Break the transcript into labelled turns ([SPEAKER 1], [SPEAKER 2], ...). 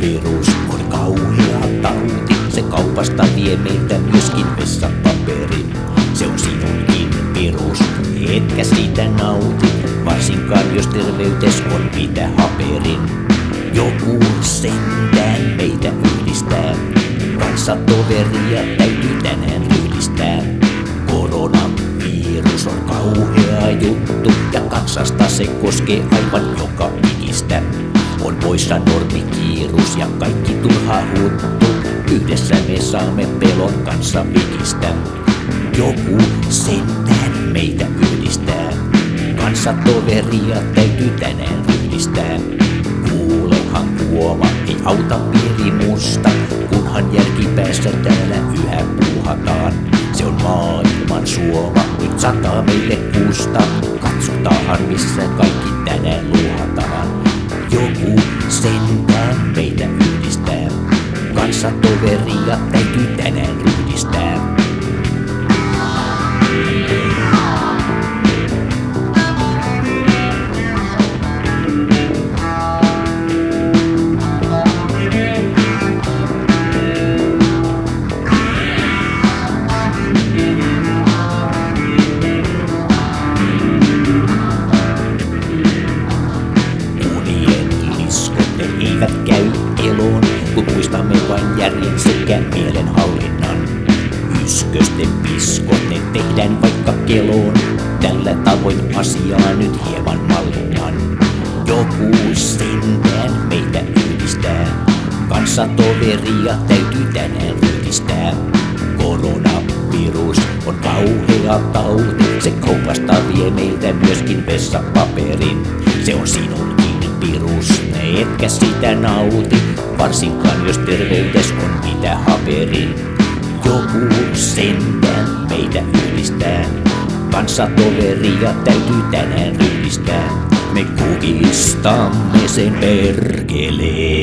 [SPEAKER 1] Virus on kauhea tauti, se kaupasta vie meiltä myöskin vessapaperin. Se on sinunkin virus, etkä siitä nauti, varsinkaan jos terveytes on mitä haperin. Joku sentään meitä yhdistää, kanssa toveria täytyy tänään ryhdistää. Koronavirus on kauhea juttu ja kansasta se koskee aivan joka ikistä. On poissa normikiirus ja kaikki turha huttu. Yhdessä me saamme pelon kanssa vikistä. Joku sentään meitä yhdistää. Kanssa toveria täytyy tänään ryhdistää. Kuulehan kuoma, ei auta pieni musta, kunhan järkipäässä täällä yhä puuhataan. Se on maailman suoma, nyt sataa meille kuusta. Katsotaan missä kaikki tänään luohataan. Sentään meitä yhdistää. Kanssa toveria täytyy tänään ryhdistää. Eivät käy eloon, kun muistamme vain järjen sekä mielenhallinnan. Yskösten piskot ne tehdään vaikka keloon, tällä tavoin asiaa nyt hieman mallinnan. Joku sentään meitä yhdistää, kanssa toveria täytyy tänään ryhdistää. Koronavirus on kauhea tauti, se kaupasta vie meiltä myöskin vessapaperin. Se on sinunkin virus, etkä sitä nauti, varsinkaan jos terveytes on mitä haperin. Joku sentään meitä yhdistää, kanssa toveria täytyy tänään ryhdistää. Me kukistamme sen perkeleen.